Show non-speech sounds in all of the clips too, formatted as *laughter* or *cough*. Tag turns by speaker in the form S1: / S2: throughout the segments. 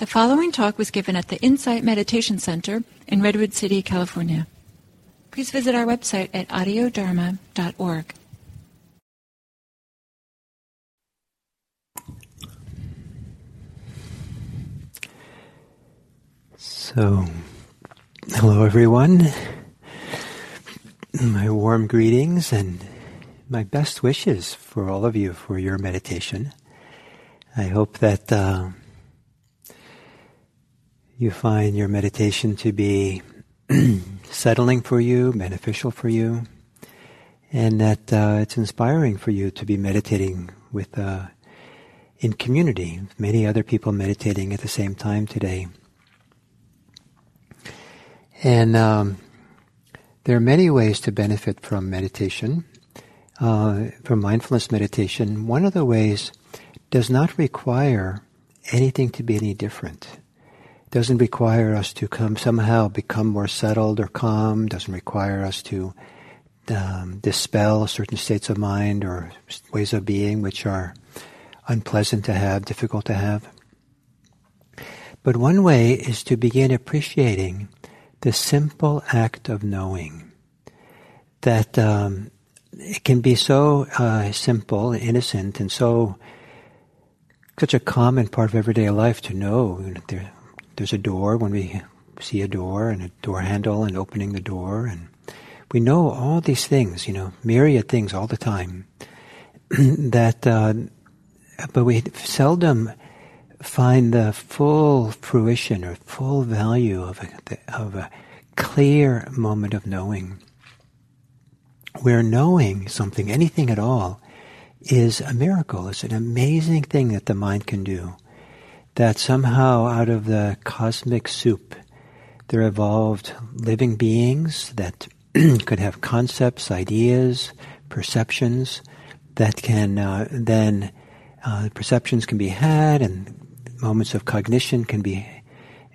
S1: The following talk was given at the Insight Meditation Center in Redwood City, California. Please visit our website at audiodharma.org.
S2: So, hello everyone. My warm greetings and my best wishes for all of you for your meditation. I hope that uh, you find your meditation to be *clears throat* settling for you, beneficial for you, and that uh, it's inspiring for you to be meditating with uh, in community, many other people meditating at the same time today. And um, there are many ways to benefit from meditation, uh, from mindfulness meditation. One of the ways does not require anything to be any different doesn't require us to come somehow become more settled or calm, doesn't require us to um, dispel certain states of mind or ways of being which are unpleasant to have, difficult to have. But one way is to begin appreciating the simple act of knowing that um, it can be so uh, simple, innocent, and so such a common part of everyday life to know there's a door when we see a door and a door handle and opening the door and we know all these things, you know, myriad things all the time *clears throat* that, uh, but we seldom find the full fruition or full value of a, of a clear moment of knowing. Where knowing something, anything at all, is a miracle. It's an amazing thing that the mind can do that somehow out of the cosmic soup there evolved living beings that *clears throat* could have concepts, ideas, perceptions that can uh, then uh, perceptions can be had and moments of cognition can be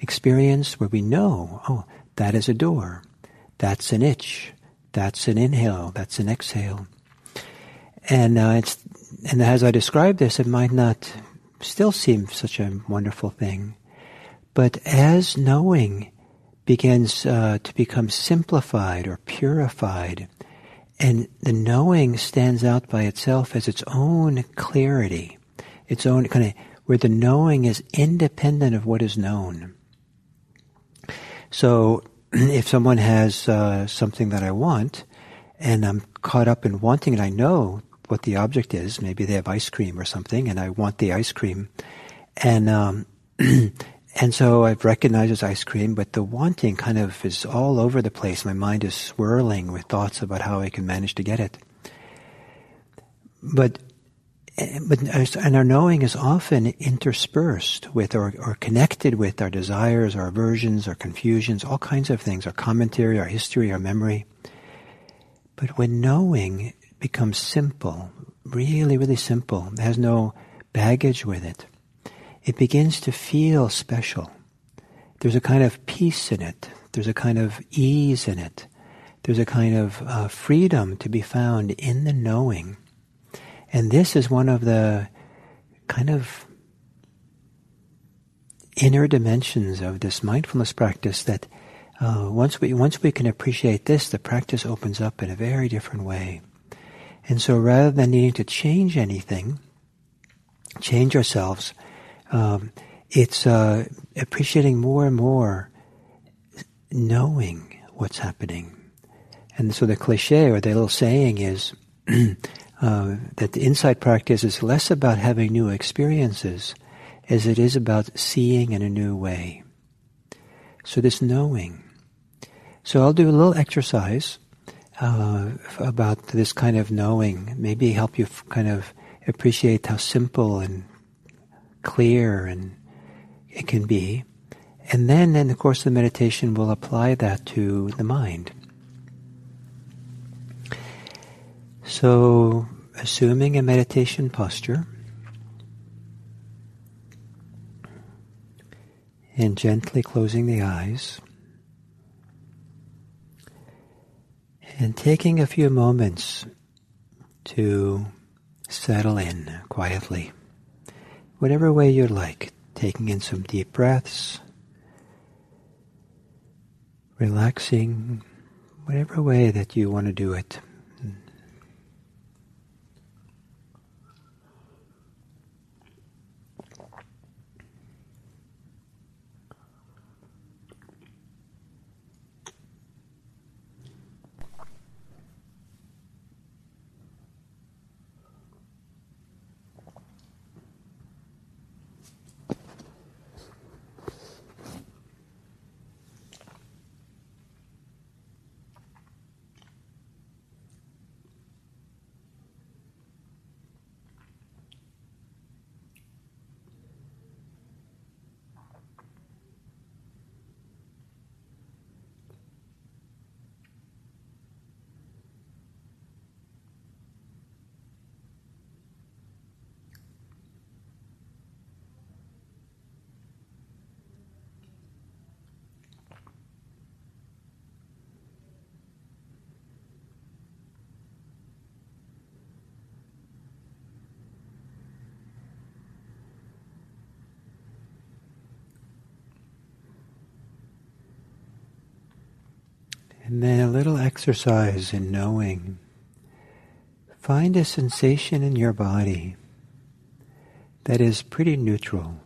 S2: experienced where we know, oh, that is a door, that's an itch, that's an inhale, that's an exhale, and uh, it's and as I describe this, it might not still seem such a wonderful thing. But as knowing begins uh, to become simplified or purified, and the knowing stands out by itself as its own clarity, its own kind of where the knowing is independent of what is known. So, *clears throat* if someone has uh, something that I want, and I'm caught up in wanting it, I know what the object is. Maybe they have ice cream or something, and I want the ice cream, and um, *clears throat* and so I've recognized as ice cream, but the wanting kind of is all over the place. My mind is swirling with thoughts about how I can manage to get it. But but and our knowing is often interspersed with or, or connected with our desires, our aversions, our confusions, all kinds of things, our commentary, our history, our memory. But when knowing becomes simple, really, really simple. It has no baggage with it. It begins to feel special. There's a kind of peace in it. There's a kind of ease in it. There's a kind of uh, freedom to be found in the knowing. And this is one of the kind of inner dimensions of this mindfulness practice that uh, once we once we can appreciate this, the practice opens up in a very different way. And so rather than needing to change anything, change ourselves, um, it's uh, appreciating more and more knowing what's happening. And so the cliche or the little saying is *clears throat* uh, that the insight practice is less about having new experiences as it is about seeing in a new way. So this knowing. So I'll do a little exercise uh, about this kind of knowing, maybe help you kind of appreciate how simple and clear and it can be. And then in the course of the meditation, we'll apply that to the mind. So, assuming a meditation posture, and gently closing the eyes. And taking a few moments to settle in quietly, whatever way you like. taking in some deep breaths, relaxing, whatever way that you want to do it. And then a little exercise in knowing. Find a sensation in your body that is pretty neutral.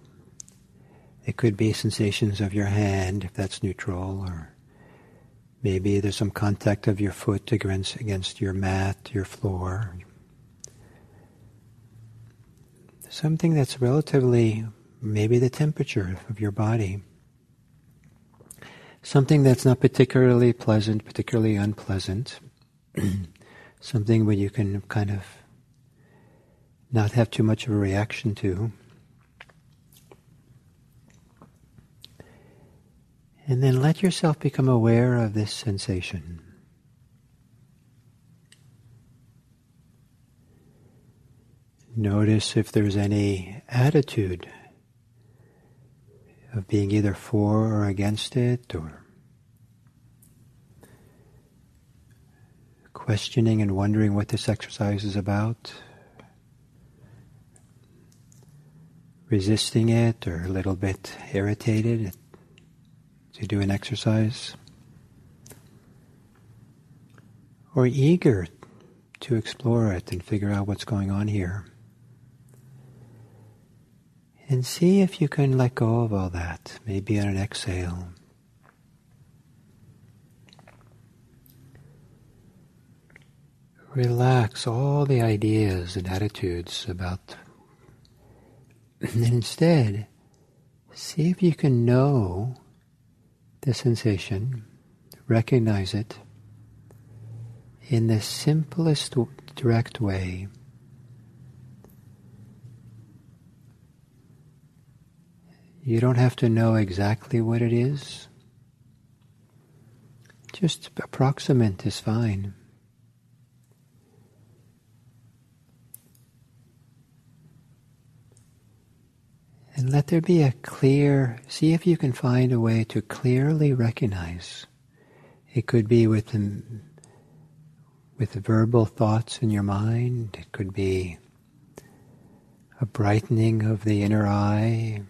S2: It could be sensations of your hand, if that's neutral, or maybe there's some contact of your foot against, against your mat, your floor. Something that's relatively, maybe the temperature of your body something that's not particularly pleasant, particularly unpleasant, *clears throat* something where you can kind of not have too much of a reaction to. And then let yourself become aware of this sensation. Notice if there's any attitude of being either for or against it, or questioning and wondering what this exercise is about, resisting it, or a little bit irritated to do an exercise, or eager to explore it and figure out what's going on here. And see if you can let go of all that, maybe on an exhale. Relax all the ideas and attitudes about, and instead, see if you can know the sensation, recognize it in the simplest direct way You don't have to know exactly what it is. Just approximate is fine. And let there be a clear, see if you can find a way to clearly recognize. It could be with the, with the verbal thoughts in your mind. It could be a brightening of the inner eye,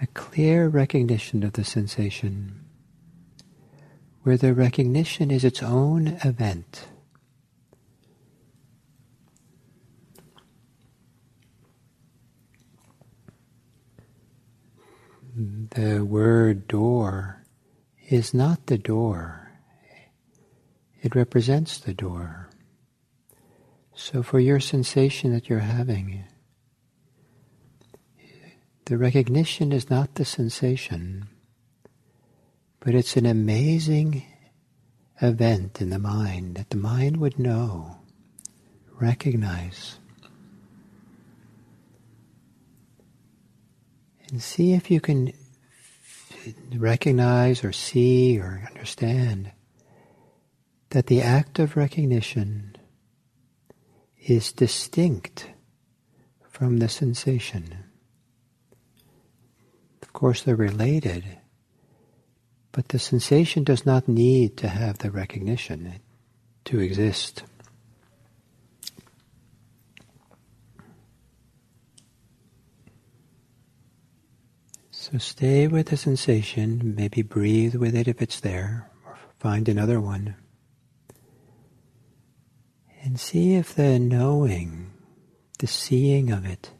S2: a clear recognition of the sensation, where the recognition is its own event. The word door is not the door. It represents the door. So for your sensation that you're having, the recognition is not the sensation, but it's an amazing event in the mind that the mind would know, recognize. And see if you can recognize or see or understand that the act of recognition is distinct from the sensation. Of course, they're related, but the sensation does not need to have the recognition to exist. So stay with the sensation, maybe breathe with it if it's there, or find another one. And see if the knowing, the seeing of it,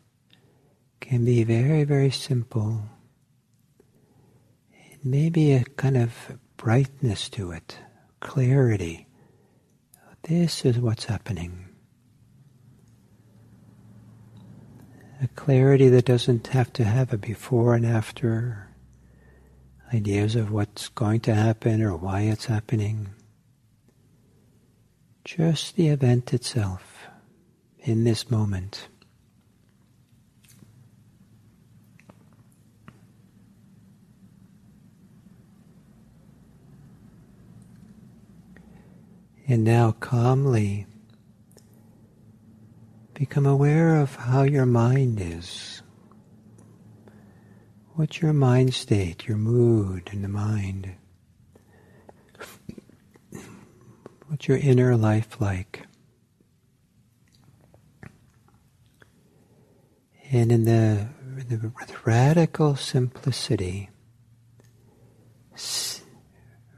S2: can be very, very simple. It may be a kind of brightness to it, clarity. This is what's happening. A clarity that doesn't have to have a before and after, ideas of what's going to happen or why it's happening. Just the event itself in this moment. And now calmly become aware of how your mind is. What's your mind state, your mood in the mind? What's your inner life like? And in the, the radical simplicity,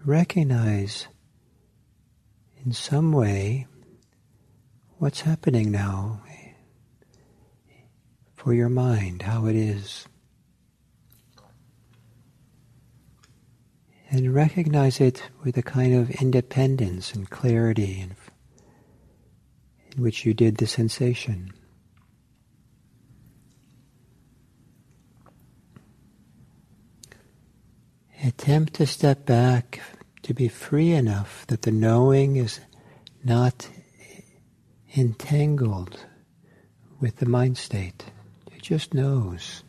S2: recognize in some way what's happening now for your mind, how it is. and recognize it with a kind of independence and clarity in, in which you did the sensation. Attempt to step back to be free enough that the knowing is not entangled with the mind state. It just knows.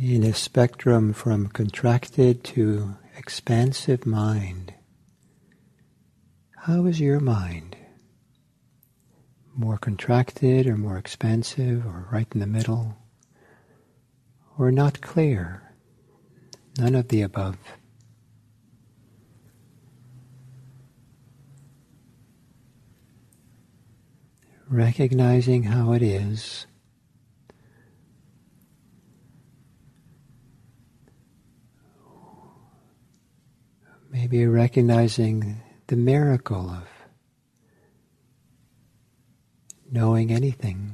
S2: in a spectrum from contracted to expansive mind, how is your mind? More contracted or more expansive or right in the middle? Or not clear? None of the above. Recognizing how it is Maybe recognizing the miracle of knowing anything.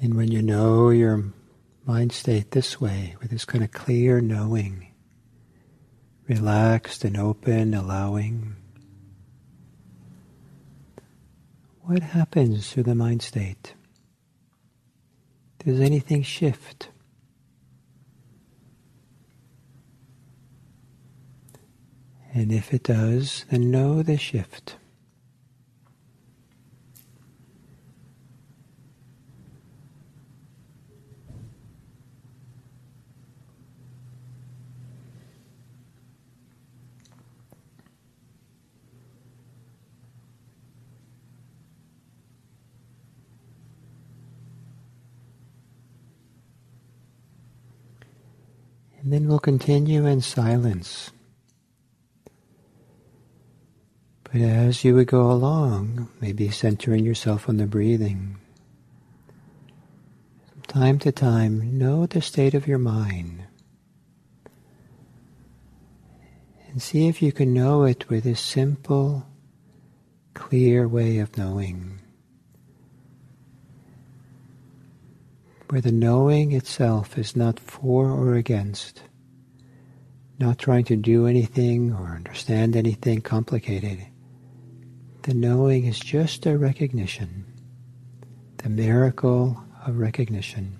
S2: And when you know your mind state this way, with this kind of clear knowing, relaxed and open, allowing, what happens to the mind state? Does anything shift? And if it does, then know the shift. And then we'll continue in silence. But as you would go along, maybe centering yourself on the breathing, from time to time, know the state of your mind. And see if you can know it with a simple, clear way of knowing. where the knowing itself is not for or against, not trying to do anything or understand anything complicated. The knowing is just a recognition, the miracle of recognition.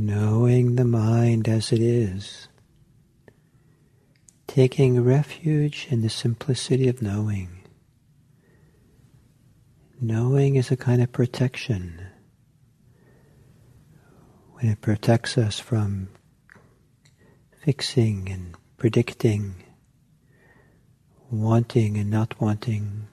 S2: Knowing the mind as it is, taking refuge in the simplicity of knowing. Knowing is a kind of protection. When it protects us from fixing and predicting, wanting and not wanting,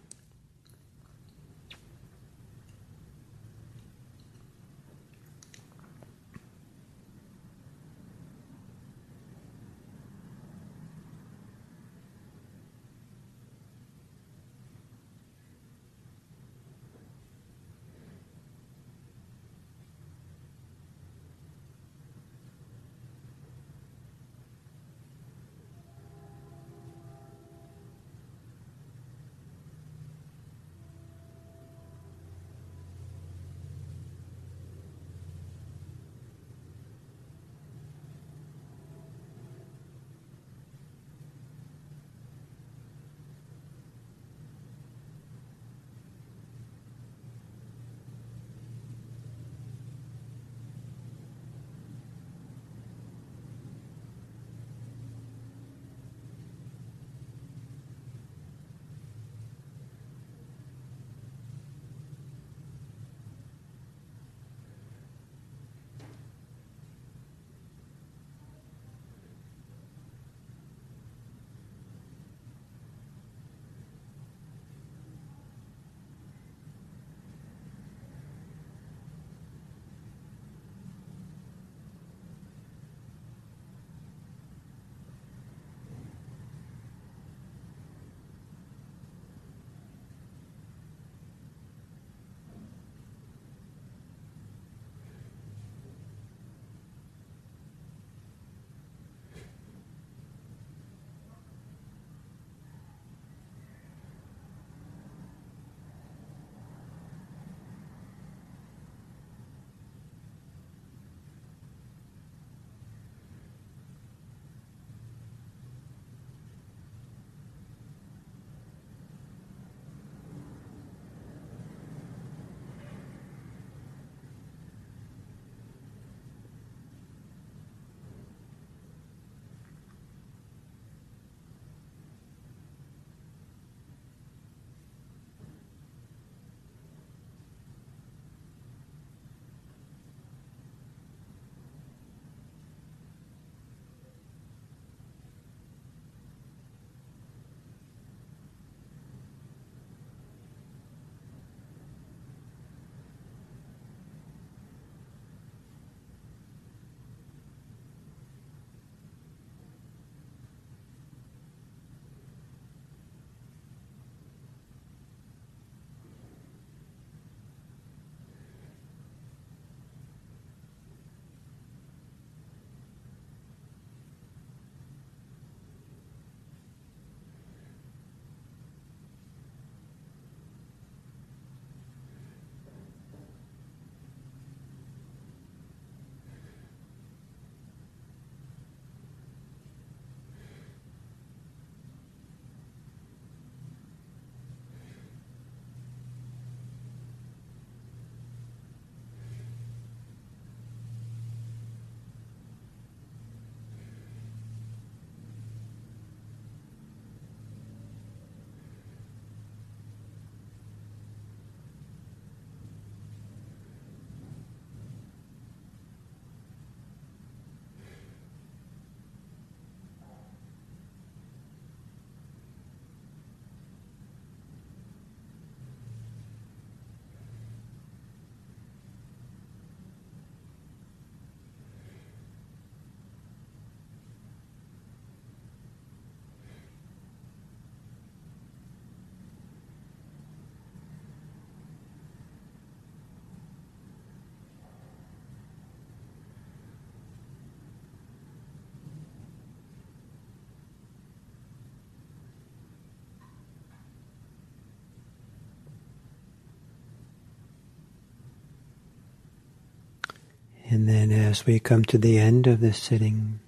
S2: And then as we come to the end of this sitting,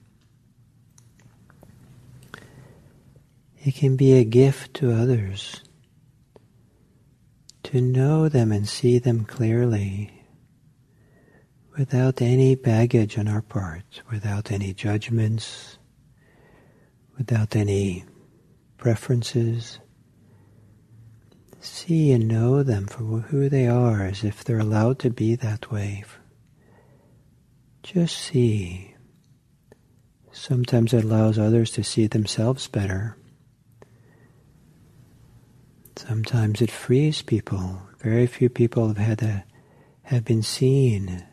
S2: it can be a gift to others to know them and see them clearly without any baggage on our part, without any judgments, without any preferences. See and know them for who they are as if they're allowed to be that way. Just see. Sometimes it allows others to see themselves better. Sometimes it frees people. Very few people have had a, have been seen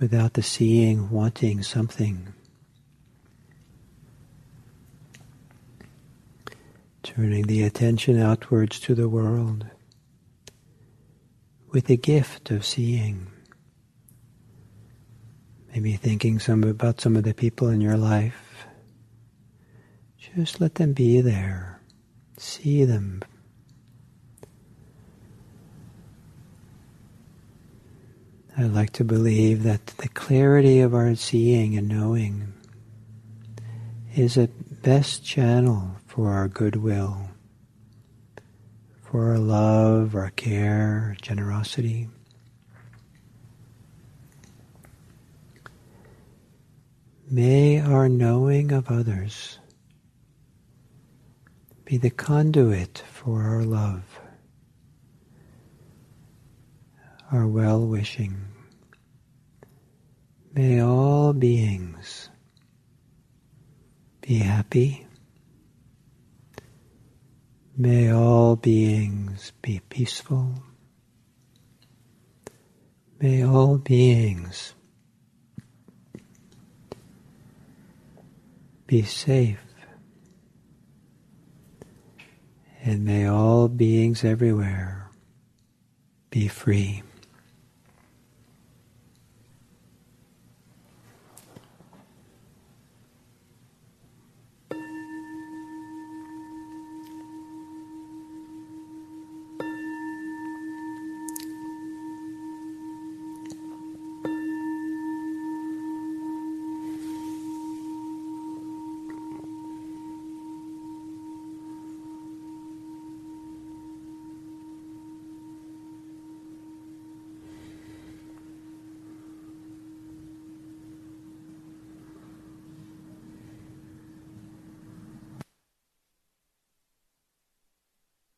S2: without the seeing wanting something. Turning the attention outwards to the world with the gift of seeing. Maybe thinking some about some of the people in your life. Just let them be there. See them I like to believe that the clarity of our seeing and knowing is a best channel for our goodwill, for our love, our care, generosity. May our knowing of others be the conduit for our love. our well wishing. May all beings be happy. May all beings be peaceful. May all beings be safe. And may all beings everywhere be free.